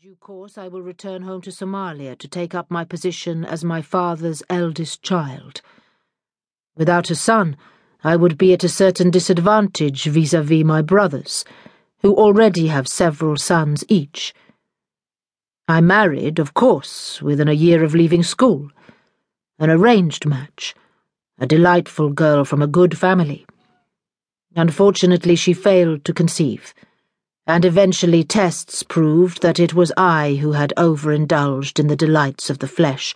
due course, I will return home to Somalia to take up my position as my father's eldest child. Without a son, I would be at a certain disadvantage vis a vis my brothers, who already have several sons each. I married, of course, within a year of leaving school. An arranged match. A delightful girl from a good family. Unfortunately, she failed to conceive and eventually tests proved that it was I who had overindulged in the delights of the flesh,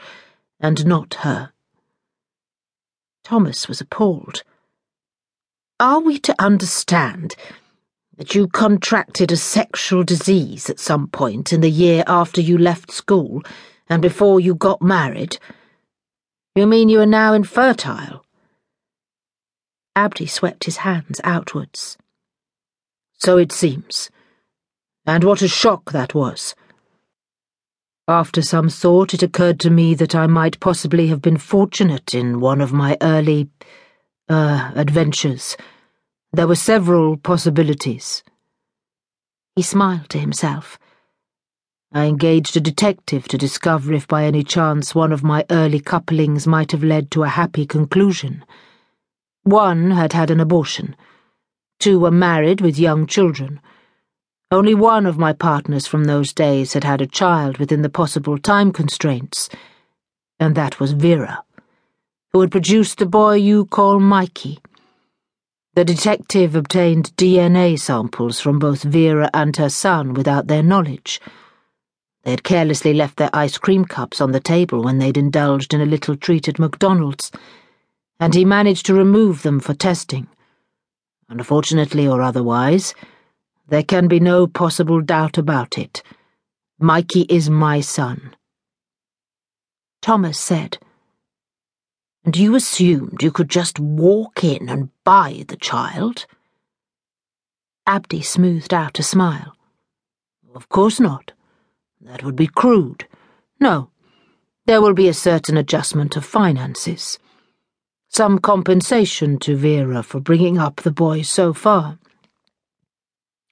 and not her. Thomas was appalled. Are we to understand that you contracted a sexual disease at some point in the year after you left school and before you got married? You mean you are now infertile? Abdi swept his hands outwards. So it seems. And what a shock that was. After some thought, it occurred to me that I might possibly have been fortunate in one of my early, uh, adventures. There were several possibilities. He smiled to himself. I engaged a detective to discover if by any chance one of my early couplings might have led to a happy conclusion. One had had an abortion. Two were married with young children. Only one of my partners from those days had had a child within the possible time constraints, and that was Vera, who had produced the boy you call Mikey. The detective obtained DNA samples from both Vera and her son without their knowledge. They had carelessly left their ice cream cups on the table when they'd indulged in a little treat at McDonald's, and he managed to remove them for testing. Unfortunately or otherwise, there can be no possible doubt about it. Mikey is my son. Thomas said, And you assumed you could just walk in and buy the child? Abdi smoothed out a smile. Of course not. That would be crude. No. There will be a certain adjustment of finances. Some compensation to Vera for bringing up the boy so far.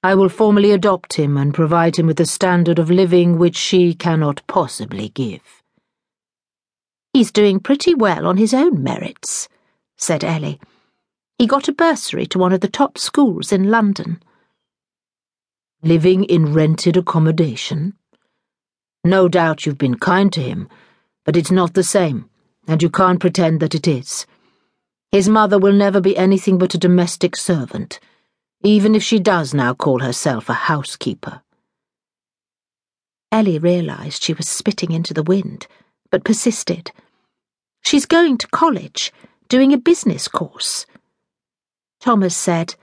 I will formally adopt him and provide him with a standard of living which she cannot possibly give. He's doing pretty well on his own merits, said Ellie. He got a bursary to one of the top schools in London. Living in rented accommodation? No doubt you've been kind to him, but it's not the same, and you can't pretend that it is. His mother will never be anything but a domestic servant even if she does now call herself a housekeeper. Ellie realised she was spitting into the wind, but persisted. She's going to college, doing a business course. Thomas said,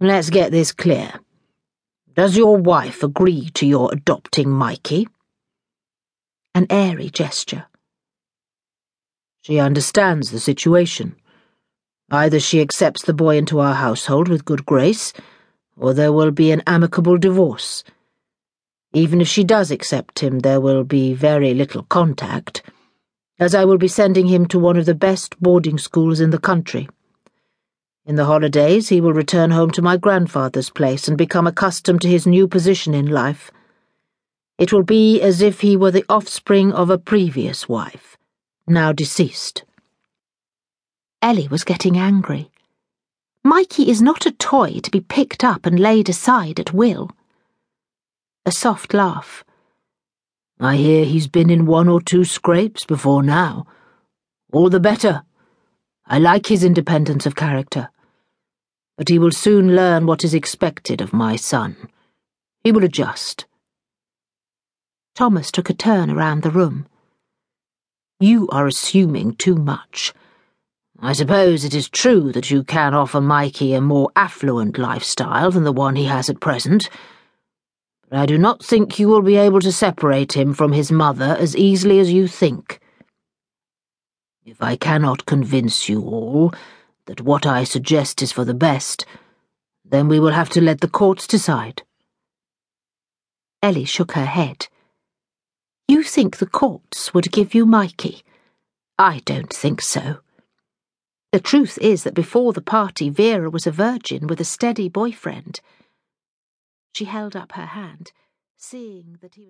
Let's get this clear. Does your wife agree to your adopting Mikey? An airy gesture. She understands the situation. Either she accepts the boy into our household with good grace, or there will be an amicable divorce. Even if she does accept him, there will be very little contact, as I will be sending him to one of the best boarding schools in the country. In the holidays, he will return home to my grandfather's place and become accustomed to his new position in life. It will be as if he were the offspring of a previous wife, now deceased. Ellie was getting angry. Mikey is not a toy to be picked up and laid aside at will. A soft laugh. I hear he's been in one or two scrapes before now. All the better. I like his independence of character. But he will soon learn what is expected of my son. He will adjust. Thomas took a turn around the room. You are assuming too much. I suppose it is true that you can offer Mikey a more affluent lifestyle than the one he has at present, but I do not think you will be able to separate him from his mother as easily as you think. If I cannot convince you all that what I suggest is for the best, then we will have to let the courts decide. Ellie shook her head. You think the courts would give you Mikey? I don't think so. The truth is that before the party, Vera was a virgin with a steady boyfriend. She held up her hand, seeing that he was.